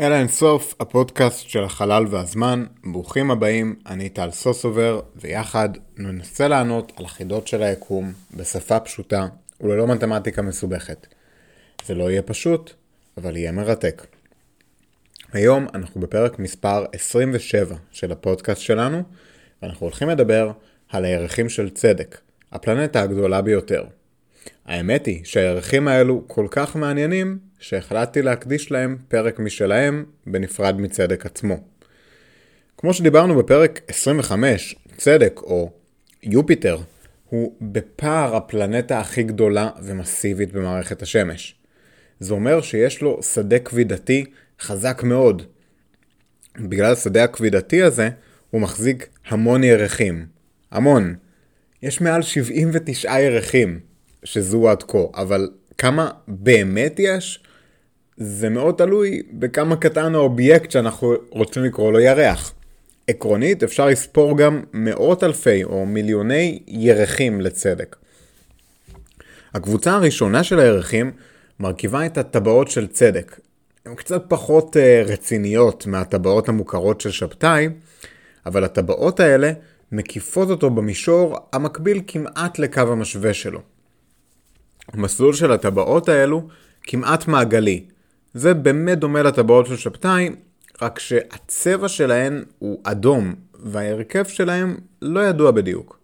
אל האינסוף, הפודקאסט של החלל והזמן. ברוכים הבאים, אני טל סוסובר, ויחד ננסה לענות על החידות של היקום בשפה פשוטה וללא מתמטיקה מסובכת. זה לא יהיה פשוט, אבל יהיה מרתק. היום אנחנו בפרק מספר 27 של הפודקאסט שלנו, ואנחנו הולכים לדבר על הירחים של צדק, הפלנטה הגדולה ביותר. האמת היא שהירחים האלו כל כך מעניינים, שהחלטתי להקדיש להם פרק משלהם, בנפרד מצדק עצמו. כמו שדיברנו בפרק 25, צדק או יופיטר הוא בפער הפלנטה הכי גדולה ומסיבית במערכת השמש. זה אומר שיש לו שדה כבידתי חזק מאוד. בגלל השדה הכבידתי הזה, הוא מחזיק המון ירחים. המון. יש מעל 79 ירחים שזו עד כה, אבל כמה באמת יש? זה מאוד תלוי בכמה קטן האובייקט שאנחנו רוצים לקרוא לו ירח. עקרונית אפשר לספור גם מאות אלפי או מיליוני ירחים לצדק. הקבוצה הראשונה של הירחים מרכיבה את הטבעות של צדק. הן קצת פחות uh, רציניות מהטבעות המוכרות של שבתאי, אבל הטבעות האלה מקיפות אותו במישור המקביל כמעט לקו המשווה שלו. המסלול של הטבעות האלו כמעט מעגלי. זה באמת דומה לטבעות של שבתאי, רק שהצבע שלהן הוא אדום, וההרכב שלהם לא ידוע בדיוק.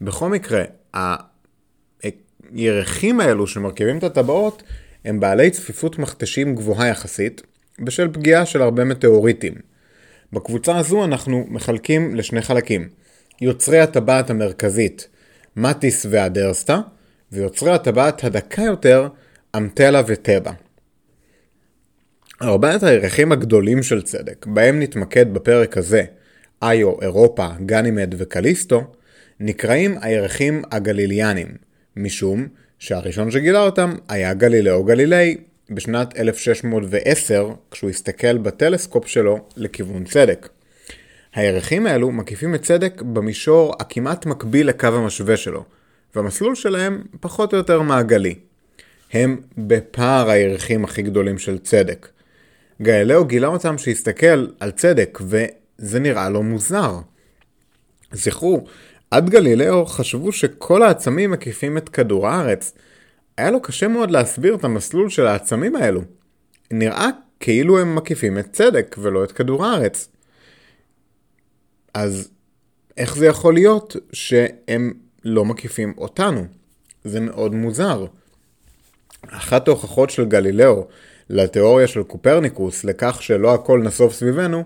בכל מקרה, הירחים האלו שמרכיבים את הטבעות הם בעלי צפיפות מכתשים גבוהה יחסית, בשל פגיעה של הרבה מטאוריטים. בקבוצה הזו אנחנו מחלקים לשני חלקים. יוצרי הטבעת המרכזית, מטיס והדרסטה, ויוצרי הטבעת הדקה יותר, אמתלה וטבע. ארבעת הירחים הגדולים של צדק, בהם נתמקד בפרק הזה, איו, אירופה, גנימד וקליסטו, נקראים הירחים הגליליאנים, משום שהראשון שגילה אותם היה גלילאו גלילי בשנת 1610, כשהוא הסתכל בטלסקופ שלו לכיוון צדק. הירחים האלו מקיפים את צדק במישור הכמעט מקביל לקו המשווה שלו, והמסלול שלהם פחות או יותר מעגלי. הם בפער הירחים הכי גדולים של צדק. גלילאו גילה אותם שהסתכל על צדק, וזה נראה לו מוזר. זכרו, עד גלילאו חשבו שכל העצמים מקיפים את כדור הארץ. היה לו קשה מאוד להסביר את המסלול של העצמים האלו. נראה כאילו הם מקיפים את צדק ולא את כדור הארץ. אז איך זה יכול להיות שהם לא מקיפים אותנו? זה מאוד מוזר. אחת ההוכחות של גלילאו לתיאוריה של קופרניקוס לכך שלא הכל נסוב סביבנו,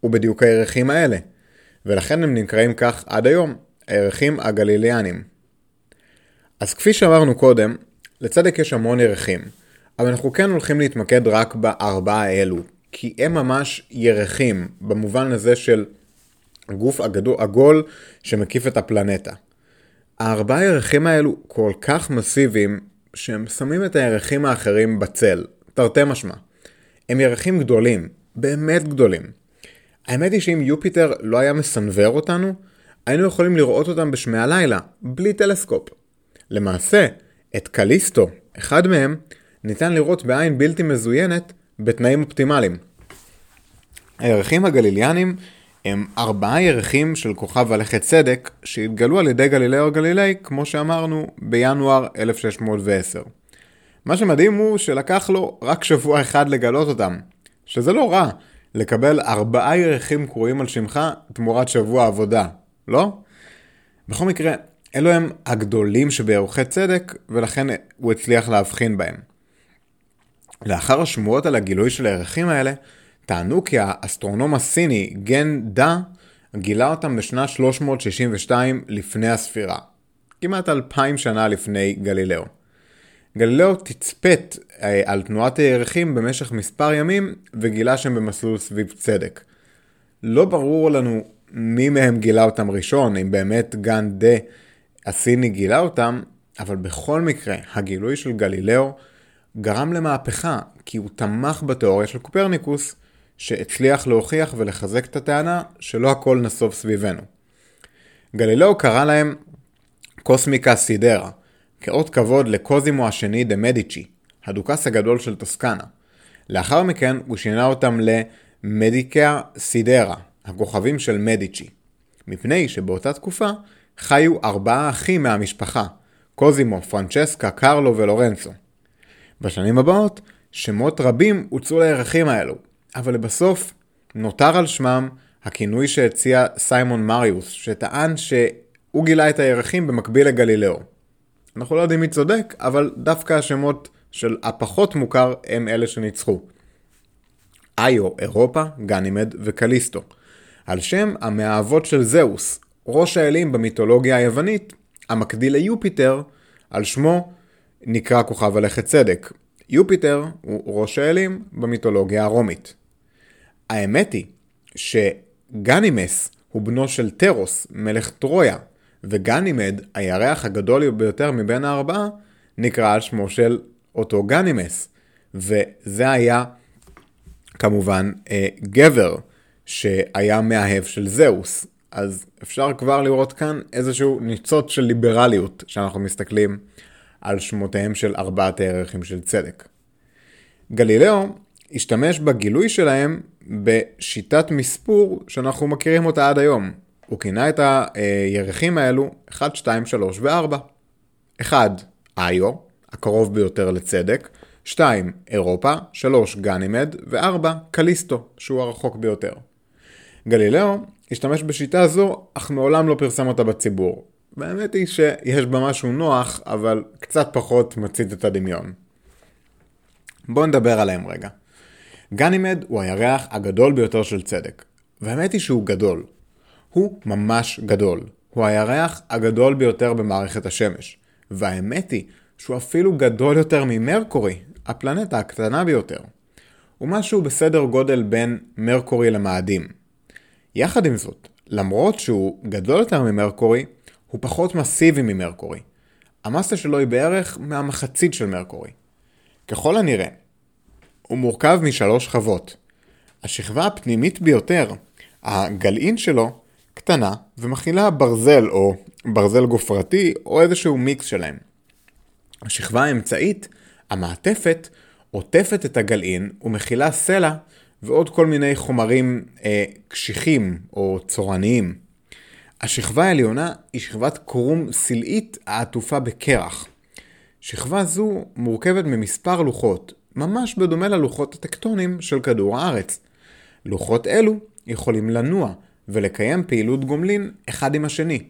הוא בדיוק הירחים האלה. ולכן הם נקראים כך עד היום, הירחים הגליליאנים. אז כפי שאמרנו קודם, לצדק יש המון ירחים, אבל אנחנו כן הולכים להתמקד רק בארבעה האלו, כי הם ממש ירחים, במובן הזה של גוף עגול שמקיף את הפלנטה. הארבעה ירחים האלו כל כך מסיביים, שהם שמים את הירחים האחרים בצל, תרתי משמע. הם ירחים גדולים, באמת גדולים. האמת היא שאם יופיטר לא היה מסנוור אותנו, היינו יכולים לראות אותם בשמי הלילה, בלי טלסקופ. למעשה, את קליסטו, אחד מהם, ניתן לראות בעין בלתי מזוינת בתנאים אופטימליים. הירחים הגליליאנים הם ארבעה ירחים של כוכב הלכת צדק שהתגלו על ידי גלילאו גלילי, כמו שאמרנו, בינואר 1610. מה שמדהים הוא שלקח לו רק שבוע אחד לגלות אותם, שזה לא רע, לקבל ארבעה ירחים קרויים על שמך תמורת שבוע עבודה, לא? בכל מקרה, אלו הם הגדולים שבירוחי צדק, ולכן הוא הצליח להבחין בהם. לאחר השמועות על הגילוי של הירחים האלה, טענו כי האסטרונום הסיני גן דה גילה אותם בשנה 362 לפני הספירה, כמעט אלפיים שנה לפני גלילאו. גלילאו תצפת אה, על תנועת הירחים במשך מספר ימים וגילה שהם במסלול סביב צדק. לא ברור לנו מי מהם גילה אותם ראשון, אם באמת גן דה הסיני גילה אותם, אבל בכל מקרה, הגילוי של גלילאו גרם למהפכה, כי הוא תמך בתיאוריה של קופרניקוס, שהצליח להוכיח ולחזק את הטענה שלא הכל נסוב סביבנו. גלילאו קרא להם קוסמיקה סידרה, כאות כבוד לקוזימו השני דה מדיצ'י, הדוכס הגדול של טוסקנה. לאחר מכן הוא שינה אותם למדיקה סידרה, הכוכבים של מדיצ'י. מפני שבאותה תקופה חיו ארבעה אחים מהמשפחה, קוזימו, פרנצ'סקה, קרלו ולורנצו. בשנים הבאות, שמות רבים הוצאו לירחים האלו, אבל לבסוף נותר על שמם הכינוי שהציע סיימון מריוס, שטען שהוא גילה את הירחים במקביל לגלילאו. אנחנו לא יודעים מי צודק, אבל דווקא השמות של הפחות מוכר הם אלה שניצחו. איו, אירופה, גנימד וקליסטו. על שם המאהבות של זהוס, ראש האלים במיתולוגיה היוונית, המקביל ליופיטר, על שמו נקרא כוכב הלכת צדק. יופיטר הוא ראש האלים במיתולוגיה הרומית. האמת היא שגנימס הוא בנו של טרוס, מלך טרויה, וגנימד, הירח הגדול ביותר מבין הארבעה, נקרא על שמו של אותו גנימס. וזה היה כמובן אה, גבר שהיה מאהב של זהוס. אז אפשר כבר לראות כאן איזשהו ניצוץ של ליברליות שאנחנו מסתכלים על שמותיהם של ארבעת הירחים של צדק. גלילאו השתמש בגילוי שלהם בשיטת מספור שאנחנו מכירים אותה עד היום. הוא כינה את הירחים האלו 1, 2, 3 ו-4. 1. איו, הקרוב ביותר לצדק, 2. אירופה, 3. גנימד ו-4. קליסטו, שהוא הרחוק ביותר. גלילאו השתמש בשיטה זו, אך מעולם לא פרסם אותה בציבור. והאמת היא שיש בה משהו נוח, אבל קצת פחות מצית את הדמיון. בואו נדבר עליהם רגע. גנימד הוא הירח הגדול ביותר של צדק. והאמת היא שהוא גדול. הוא ממש גדול. הוא הירח הגדול ביותר במערכת השמש. והאמת היא שהוא אפילו גדול יותר ממרקורי, הפלנטה הקטנה ביותר. הוא משהו בסדר גודל בין מרקורי למאדים. יחד עם זאת, למרות שהוא גדול יותר ממרקורי, הוא פחות מסיבי ממרקורי. המסה שלו היא בערך מהמחצית של מרקורי. ככל הנראה, הוא מורכב משלוש שכבות. השכבה הפנימית ביותר, הגלעין שלו, קטנה ומכילה ברזל או ברזל גופרתי או איזשהו מיקס שלהם. השכבה האמצעית, המעטפת, עוטפת את הגלעין ומכילה סלע ועוד כל מיני חומרים אה, קשיחים או צורניים. השכבה העליונה היא שכבת קרום סלעית העטופה בקרח. שכבה זו מורכבת ממספר לוחות, ממש בדומה ללוחות הטקטונים של כדור הארץ. לוחות אלו יכולים לנוע ולקיים פעילות גומלין אחד עם השני,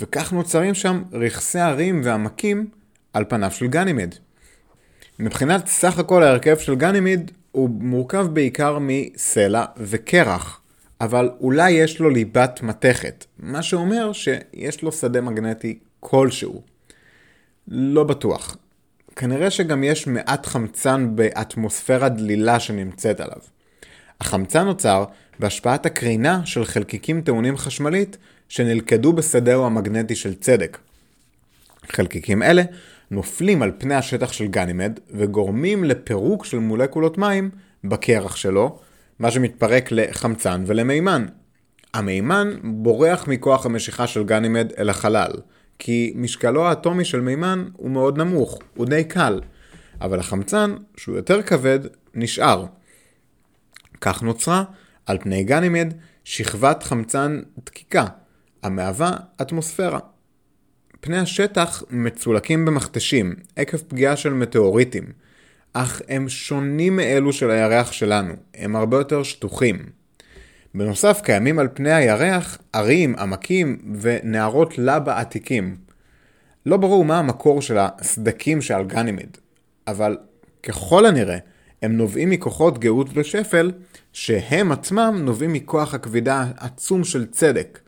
וכך נוצרים שם רכסי הרים ועמקים על פניו של גנימד. מבחינת סך הכל ההרכב של גנימיד הוא מורכב בעיקר מסלע וקרח, אבל אולי יש לו ליבת מתכת, מה שאומר שיש לו שדה מגנטי כלשהו. לא בטוח. כנראה שגם יש מעט חמצן באטמוספירה דלילה שנמצאת עליו. החמצן נוצר בהשפעת הקרינה של חלקיקים טעונים חשמלית שנלכדו בשדהו המגנטי של צדק. חלקיקים אלה נופלים על פני השטח של גנימד וגורמים לפירוק של מולקולות מים בקרח שלו, מה שמתפרק לחמצן ולמימן. המימן בורח מכוח המשיכה של גנימד אל החלל, כי משקלו האטומי של מימן הוא מאוד נמוך, הוא די קל, אבל החמצן, שהוא יותר כבד, נשאר. כך נוצרה, על פני גנימד, שכבת חמצן דקיקה, המהווה אטמוספירה. פני השטח מצולקים במכתשים, עקב פגיעה של מטאוריטים, אך הם שונים מאלו של הירח שלנו, הם הרבה יותר שטוחים. בנוסף קיימים על פני הירח ערים, עמקים ונהרות לבה עתיקים. לא ברור מה המקור של הסדקים שעל גנימד, אבל ככל הנראה הם נובעים מכוחות גאות ושפל, שהם עצמם נובעים מכוח הכבידה העצום של צדק,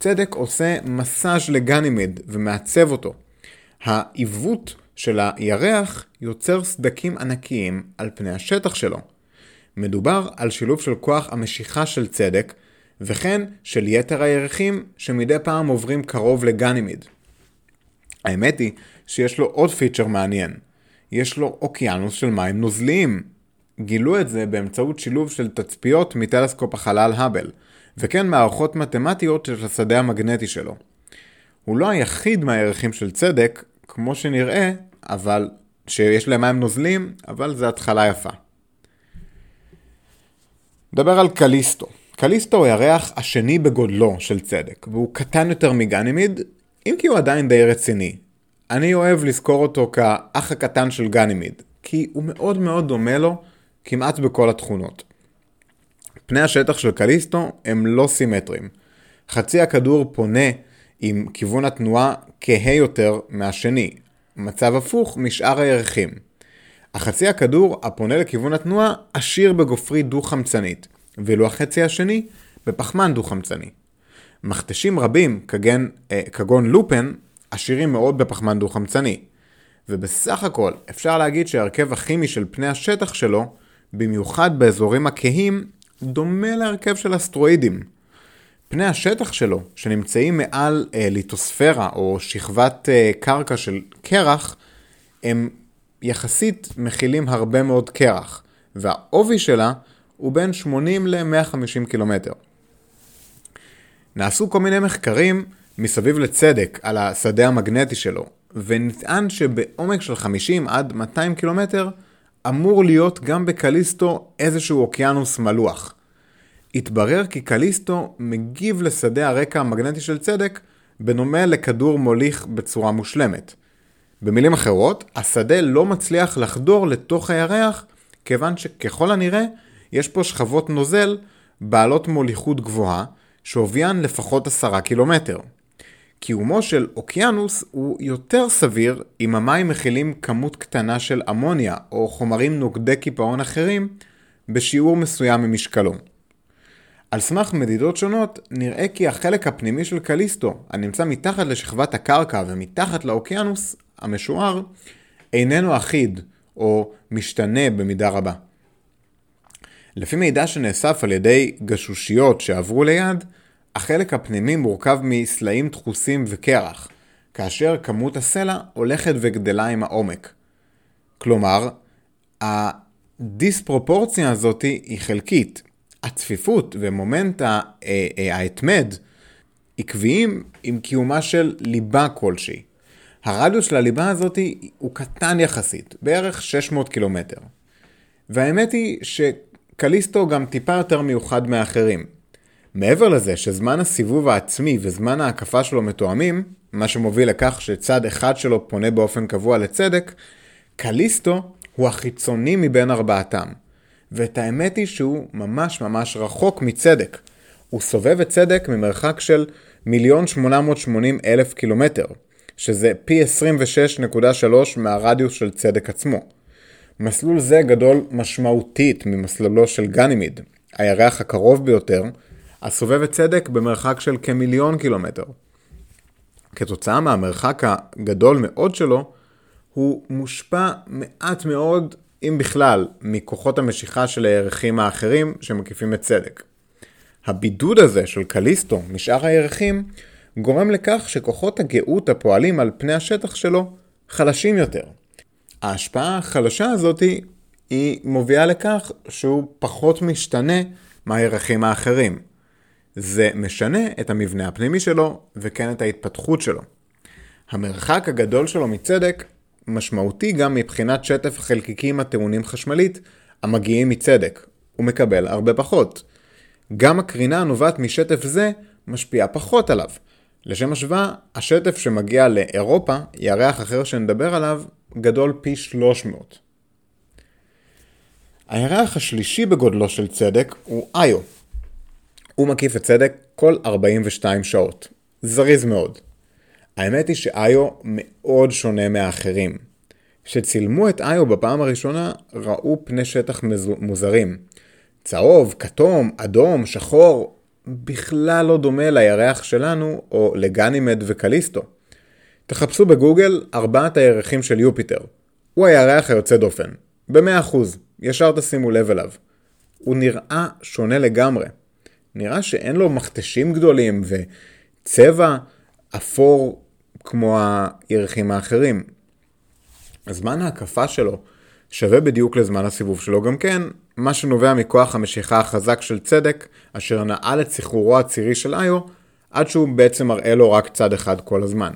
צדק עושה מסאז' לגנימד ומעצב אותו. העיוות של הירח יוצר סדקים ענקיים על פני השטח שלו. מדובר על שילוב של כוח המשיכה של צדק, וכן של יתר הירחים שמדי פעם עוברים קרוב לגנימיד. האמת היא שיש לו עוד פיצ'ר מעניין. יש לו אוקיינוס של מים נוזליים. גילו את זה באמצעות שילוב של תצפיות מטלסקופ החלל האבל, וכן מערכות מתמטיות של השדה המגנטי שלו. הוא לא היחיד מהערכים של צדק, כמו שנראה, אבל שיש להם מים נוזלים, אבל זה התחלה יפה. נדבר על קליסטו. קליסטו הוא הירח השני בגודלו של צדק, והוא קטן יותר מגנימיד, אם כי הוא עדיין די רציני. אני אוהב לזכור אותו כאח הקטן של גנימיד, כי הוא מאוד מאוד דומה לו כמעט בכל התכונות. פני השטח של קליסטו הם לא סימטריים. חצי הכדור פונה עם כיוון התנועה כהה יותר מהשני, מצב הפוך משאר הירחים. החצי הכדור הפונה לכיוון התנועה עשיר בגופרית דו-חמצנית, ואילו החצי השני בפחמן דו-חמצני. מכתשים רבים, כגן, אה, כגון לופן, עשירים מאוד בפחמן דו-חמצני. ובסך הכל אפשר להגיד שההרכב הכימי של פני השטח שלו, במיוחד באזורים הכהים, דומה להרכב של אסטרואידים. פני השטח שלו, שנמצאים מעל אה, ליטוספירה או שכבת אה, קרקע של קרח, הם יחסית מכילים הרבה מאוד קרח, והעובי שלה הוא בין 80 ל-150 קילומטר. נעשו כל מיני מחקרים מסביב לצדק על השדה המגנטי שלו, ונטען שבעומק של 50 עד 200 קילומטר אמור להיות גם בקליסטו איזשהו אוקיינוס מלוח. התברר כי קליסטו מגיב לשדה הרקע המגנטי של צדק בנומה לכדור מוליך בצורה מושלמת. במילים אחרות, השדה לא מצליח לחדור לתוך הירח, כיוון שככל הנראה יש פה שכבות נוזל בעלות מוליכות גבוהה, שעוביין לפחות עשרה קילומטר. קיומו של אוקיינוס הוא יותר סביר אם המים מכילים כמות קטנה של אמוניה או חומרים נוגדי קיפאון אחרים בשיעור מסוים ממשקלו. על סמך מדידות שונות, נראה כי החלק הפנימי של קליסטו, הנמצא מתחת לשכבת הקרקע ומתחת לאוקיינוס המשוער, איננו אחיד או משתנה במידה רבה. לפי מידע שנאסף על ידי גשושיות שעברו ליד, החלק הפנימי מורכב מסלעים דחוסים וקרח, כאשר כמות הסלע הולכת וגדלה עם העומק. כלומר, הדיספרופורציה הזאת היא חלקית. הצפיפות ומומנט אה, אה, ההתמד עקביים עם קיומה של ליבה כלשהי. הרדיוס של הליבה הזאת הוא קטן יחסית, בערך 600 קילומטר. והאמת היא שקליסטו גם טיפה יותר מיוחד מאחרים. מעבר לזה שזמן הסיבוב העצמי וזמן ההקפה שלו מתואמים, מה שמוביל לכך שצד אחד שלו פונה באופן קבוע לצדק, קליסטו הוא החיצוני מבין ארבעתם. ואת האמת היא שהוא ממש ממש רחוק מצדק. הוא סובב את צדק ממרחק של מיליון שמונה מאות שמונים אלף קילומטר, שזה פי 26.3 מהרדיוס של צדק עצמו. מסלול זה גדול משמעותית ממסלולו של גנימיד, הירח הקרוב ביותר, הסובב את צדק במרחק של כמיליון קילומטר. כתוצאה מהמרחק הגדול מאוד שלו, הוא מושפע מעט מאוד, אם בכלל, מכוחות המשיכה של הירחים האחרים שמקיפים את צדק. הבידוד הזה של קליסטו משאר הירחים גורם לכך שכוחות הגאות הפועלים על פני השטח שלו חלשים יותר. ההשפעה החלשה הזאת היא מובילה לכך שהוא פחות משתנה מהירחים האחרים. זה משנה את המבנה הפנימי שלו וכן את ההתפתחות שלו. המרחק הגדול שלו מצדק משמעותי גם מבחינת שטף החלקיקים הטעונים חשמלית המגיעים מצדק. הוא מקבל הרבה פחות. גם הקרינה הנובעת משטף זה משפיעה פחות עליו. לשם השוואה, השטף שמגיע לאירופה, ירח אחר שנדבר עליו, גדול פי 300. הירח השלישי בגודלו של צדק הוא איו, הוא מקיף את צדק כל 42 שעות. זריז מאוד. האמת היא שאיו מאוד שונה מהאחרים. כשצילמו את איו בפעם הראשונה, ראו פני שטח מוזרים. צהוב, כתום, אדום, שחור, בכלל לא דומה לירח שלנו או לגנימד וקליסטו. תחפשו בגוגל ארבעת הירחים של יופיטר. הוא הירח היוצא דופן. ב-100%, ישר תשימו לב אליו. הוא נראה שונה לגמרי. נראה שאין לו מכתשים גדולים וצבע אפור כמו הירחים האחרים. הזמן ההקפה שלו שווה בדיוק לזמן הסיבוב שלו גם כן, מה שנובע מכוח המשיכה החזק של צדק, אשר נעל את סחרורו הצירי של איו, עד שהוא בעצם מראה לו רק צד אחד כל הזמן.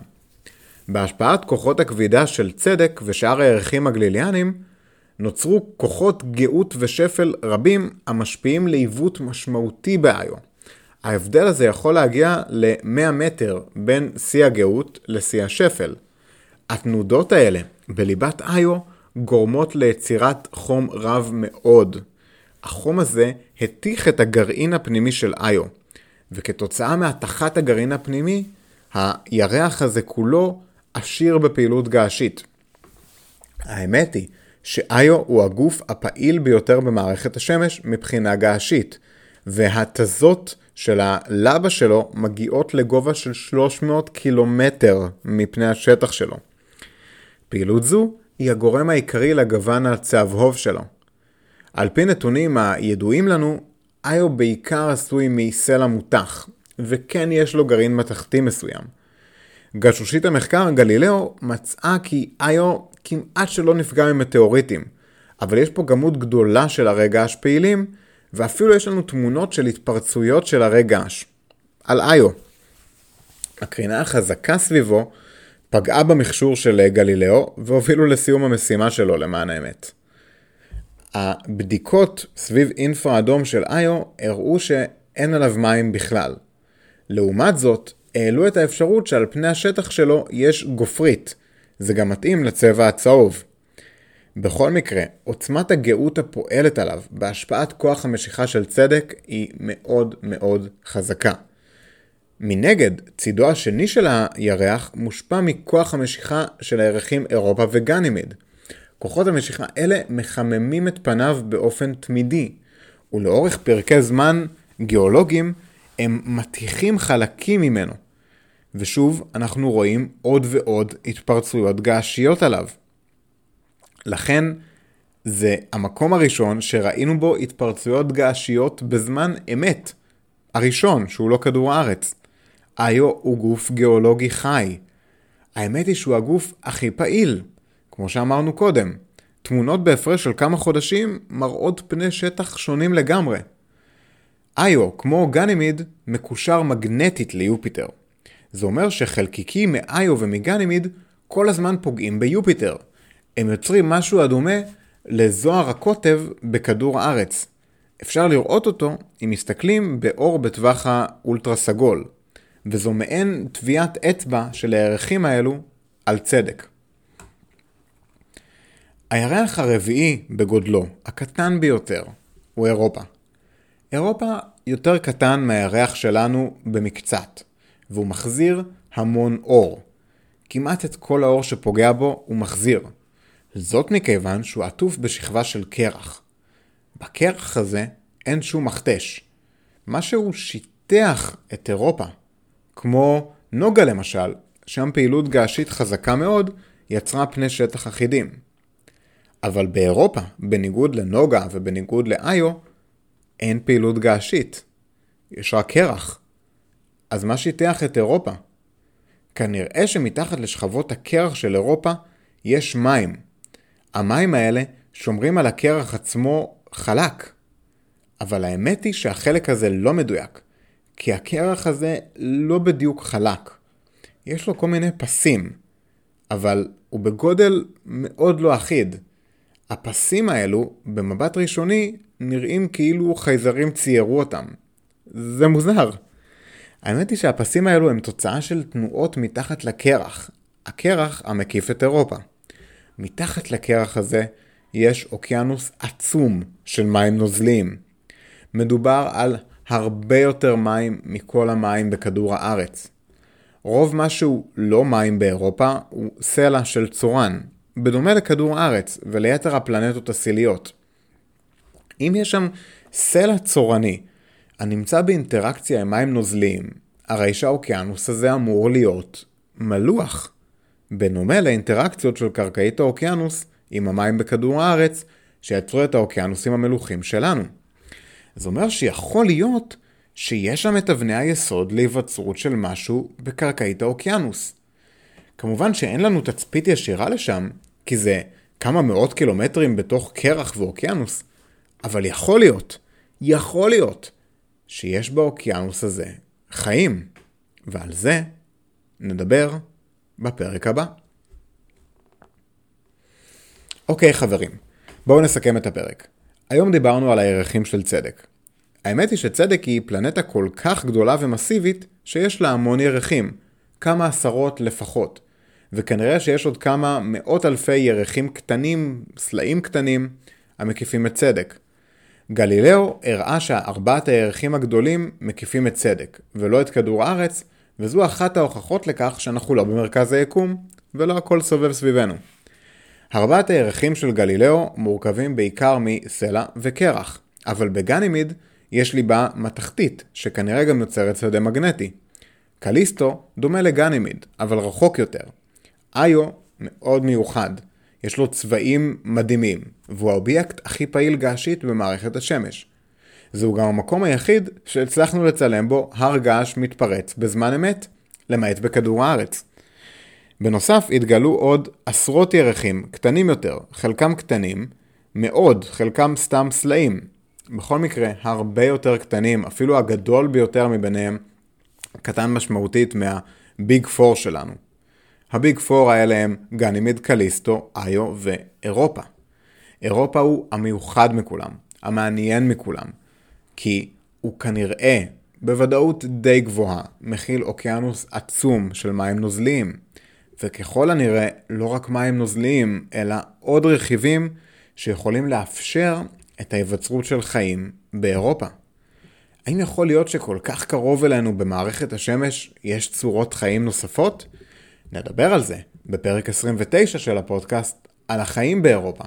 בהשפעת כוחות הכבידה של צדק ושאר הירחים הגליליאנים, נוצרו כוחות גאות ושפל רבים המשפיעים לעיוות משמעותי באיו. ההבדל הזה יכול להגיע ל-100 מטר בין שיא הגאות לשיא השפל. התנודות האלה בליבת איו גורמות ליצירת חום רב מאוד. החום הזה התיך את הגרעין הפנימי של איו, וכתוצאה מהתכת הגרעין הפנימי, הירח הזה כולו עשיר בפעילות געשית. האמת היא שאיו הוא הגוף הפעיל ביותר במערכת השמש מבחינה געשית, והתזות של הלבה שלו מגיעות לגובה של 300 קילומטר מפני השטח שלו. פעילות זו היא הגורם העיקרי לגוון הצהבהוב שלו. על פי נתונים הידועים לנו, איו בעיקר עשוי מסלע מותח, וכן יש לו גרעין מתכתי מסוים. גשושית המחקר גלילאו מצאה כי איו כמעט שלא נפגע ממטאוריטים, אבל יש פה כמות גדולה של הרי געש פעילים, ואפילו יש לנו תמונות של התפרצויות של הרי געש. על איו. הקרינה החזקה סביבו פגעה במכשור של גלילאו והובילו לסיום המשימה שלו למען האמת. הבדיקות סביב אינפרה אדום של איו הראו שאין עליו מים בכלל. לעומת זאת, העלו את האפשרות שעל פני השטח שלו יש גופרית. זה גם מתאים לצבע הצהוב. בכל מקרה, עוצמת הגאות הפועלת עליו בהשפעת כוח המשיכה של צדק היא מאוד מאוד חזקה. מנגד, צידו השני של הירח מושפע מכוח המשיכה של הירחים אירופה וגנימיד. כוחות המשיכה אלה מחממים את פניו באופן תמידי, ולאורך פרקי זמן גיאולוגיים הם מתיכים חלקים ממנו. ושוב, אנחנו רואים עוד ועוד התפרצויות געשיות עליו. לכן, זה המקום הראשון שראינו בו התפרצויות געשיות בזמן אמת. הראשון, שהוא לא כדור הארץ. איו הוא גוף גיאולוגי חי. האמת היא שהוא הגוף הכי פעיל, כמו שאמרנו קודם. תמונות בהפרש של כמה חודשים מראות פני שטח שונים לגמרי. איו, כמו גנימיד, מקושר מגנטית ליופיטר. זה אומר שחלקיקים מאיו ומגנימיד כל הזמן פוגעים ביופיטר. הם יוצרים משהו הדומה לזוהר הקוטב בכדור הארץ. אפשר לראות אותו אם מסתכלים באור בטווח האולטרה סגול. וזו מעין טביעת אצבע של הירחים האלו על צדק. הירח הרביעי בגודלו, הקטן ביותר, הוא אירופה. אירופה יותר קטן מהירח שלנו במקצת, והוא מחזיר המון אור. כמעט את כל האור שפוגע בו הוא מחזיר. זאת מכיוון שהוא עטוף בשכבה של קרח. בקרח הזה אין שום מכתש. מה שהוא שיטח את אירופה. כמו נוגה למשל, שם פעילות געשית חזקה מאוד יצרה פני שטח אחידים. אבל באירופה, בניגוד לנוגה ובניגוד לאיו, אין פעילות געשית. יש רק קרח. אז מה שיטח את אירופה? כנראה שמתחת לשכבות הקרח של אירופה יש מים. המים האלה שומרים על הקרח עצמו חלק. אבל האמת היא שהחלק הזה לא מדויק. כי הקרח הזה לא בדיוק חלק. יש לו כל מיני פסים, אבל הוא בגודל מאוד לא אחיד. הפסים האלו, במבט ראשוני, נראים כאילו חייזרים ציירו אותם. זה מוזר. האמת היא שהפסים האלו הם תוצאה של תנועות מתחת לקרח, הקרח המקיף את אירופה. מתחת לקרח הזה יש אוקיינוס עצום של מים נוזליים. מדובר על הרבה יותר מים מכל המים בכדור הארץ. רוב מה שהוא לא מים באירופה הוא סלע של צורן, בדומה לכדור הארץ וליתר הפלנטות הסיליות. אם יש שם סלע צורני הנמצא באינטראקציה עם מים נוזליים, הרי שהאוקיינוס הזה אמור להיות מלוח. בנומה לאינטראקציות של קרקעית האוקיינוס עם המים בכדור הארץ, שיצרו את האוקיינוסים המלוכים שלנו. זה אומר שיכול להיות שיש שם את אבני היסוד להיווצרות של משהו בקרקעית האוקיינוס. כמובן שאין לנו תצפית ישירה לשם, כי זה כמה מאות קילומטרים בתוך קרח ואוקיינוס, אבל יכול להיות, יכול להיות, שיש באוקיינוס הזה חיים, ועל זה נדבר בפרק הבא. אוקיי חברים, בואו נסכם את הפרק. היום דיברנו על הירחים של צדק. האמת היא שצדק היא פלנטה כל כך גדולה ומסיבית, שיש לה המון ירחים, כמה עשרות לפחות. וכנראה שיש עוד כמה מאות אלפי ירחים קטנים, סלעים קטנים, המקיפים את צדק. גלילאו הראה שארבעת הירחים הגדולים מקיפים את צדק, ולא את כדור הארץ, וזו אחת ההוכחות לכך שאנחנו לא במרכז היקום, ולא הכל סובב סביבנו. ארבעת הירחים של גלילאו מורכבים בעיקר מסלע וקרח, אבל בגנימיד יש ליבה מתכתית, שכנראה גם יוצרת שדה מגנטי. קליסטו דומה לגנימיד, אבל רחוק יותר. איו מאוד מיוחד, יש לו צבעים מדהימים, והוא האובייקט הכי פעיל געשית במערכת השמש. זהו גם המקום היחיד שהצלחנו לצלם בו הר געש מתפרץ בזמן אמת, למעט בכדור הארץ. בנוסף התגלו עוד עשרות ירחים, קטנים יותר, חלקם קטנים, מאוד, חלקם סתם סלעים. בכל מקרה, הרבה יותר קטנים, אפילו הגדול ביותר מביניהם, קטן משמעותית מהביג פור שלנו. הביג פור האלה הם גנימיד, קליסטו, איו ואירופה. אירופה הוא המיוחד מכולם, המעניין מכולם, כי הוא כנראה, בוודאות די גבוהה, מכיל אוקיינוס עצום של מים נוזליים, וככל הנראה לא רק מים נוזליים, אלא עוד רכיבים שיכולים לאפשר את ההיווצרות של חיים באירופה. האם יכול להיות שכל כך קרוב אלינו במערכת השמש יש צורות חיים נוספות? נדבר על זה בפרק 29 של הפודקאסט על החיים באירופה,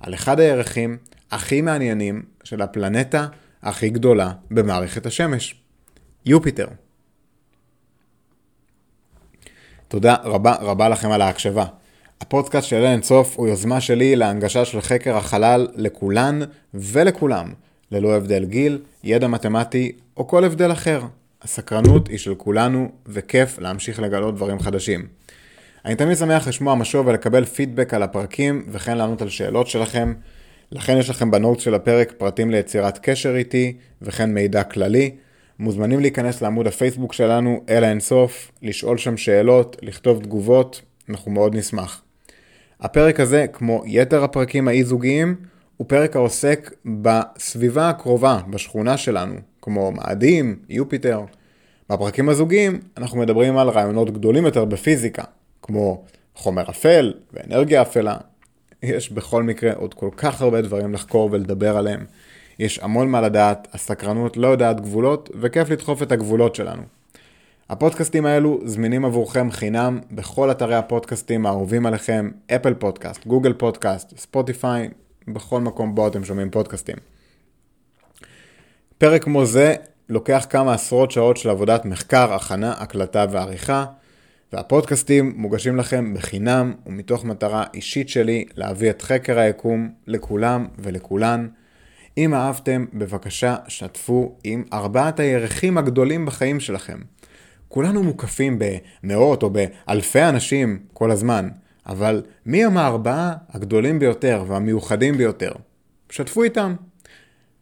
על אחד הירחים הכי מעניינים של הפלנטה הכי גדולה במערכת השמש, יופיטר. תודה רבה רבה לכם על ההקשבה. הפודקאסט של אין סוף הוא יוזמה שלי להנגשה של חקר החלל לכולן ולכולם, ללא הבדל גיל, ידע מתמטי או כל הבדל אחר. הסקרנות היא של כולנו, וכיף להמשיך לגלות דברים חדשים. אני תמיד שמח לשמוע משוב ולקבל פידבק על הפרקים, וכן לענות על שאלות שלכם. לכן יש לכם בנוט של הפרק פרטים ליצירת קשר איתי, וכן מידע כללי. מוזמנים להיכנס לעמוד הפייסבוק שלנו, אל האינסוף, לשאול שם שאלות, לכתוב תגובות, אנחנו מאוד נשמח. הפרק הזה, כמו יתר הפרקים האי-זוגיים, הוא פרק העוסק בסביבה הקרובה, בשכונה שלנו, כמו מאדים, יופיטר. בפרקים הזוגיים אנחנו מדברים על רעיונות גדולים יותר בפיזיקה, כמו חומר אפל ואנרגיה אפלה. יש בכל מקרה עוד כל כך הרבה דברים לחקור ולדבר עליהם. יש המון מה לדעת, הסקרנות לא יודעת גבולות, וכיף לדחוף את הגבולות שלנו. הפודקאסטים האלו זמינים עבורכם חינם בכל אתרי הפודקאסטים האהובים עליכם, אפל פודקאסט, גוגל פודקאסט, ספוטיפיי, בכל מקום בו אתם שומעים פודקאסטים. פרק כמו זה לוקח כמה עשרות שעות של עבודת מחקר, הכנה, הקלטה ועריכה, והפודקאסטים מוגשים לכם בחינם ומתוך מטרה אישית שלי להביא את חקר היקום לכולם ולכולן. אם אהבתם, בבקשה שתפו עם ארבעת הירחים הגדולים בחיים שלכם. כולנו מוקפים במאות או באלפי אנשים כל הזמן, אבל מי הם הארבעה הגדולים ביותר והמיוחדים ביותר? שתפו איתם.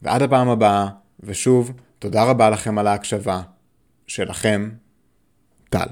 ועד הפעם הבאה, ושוב, תודה רבה לכם על ההקשבה. שלכם, טל.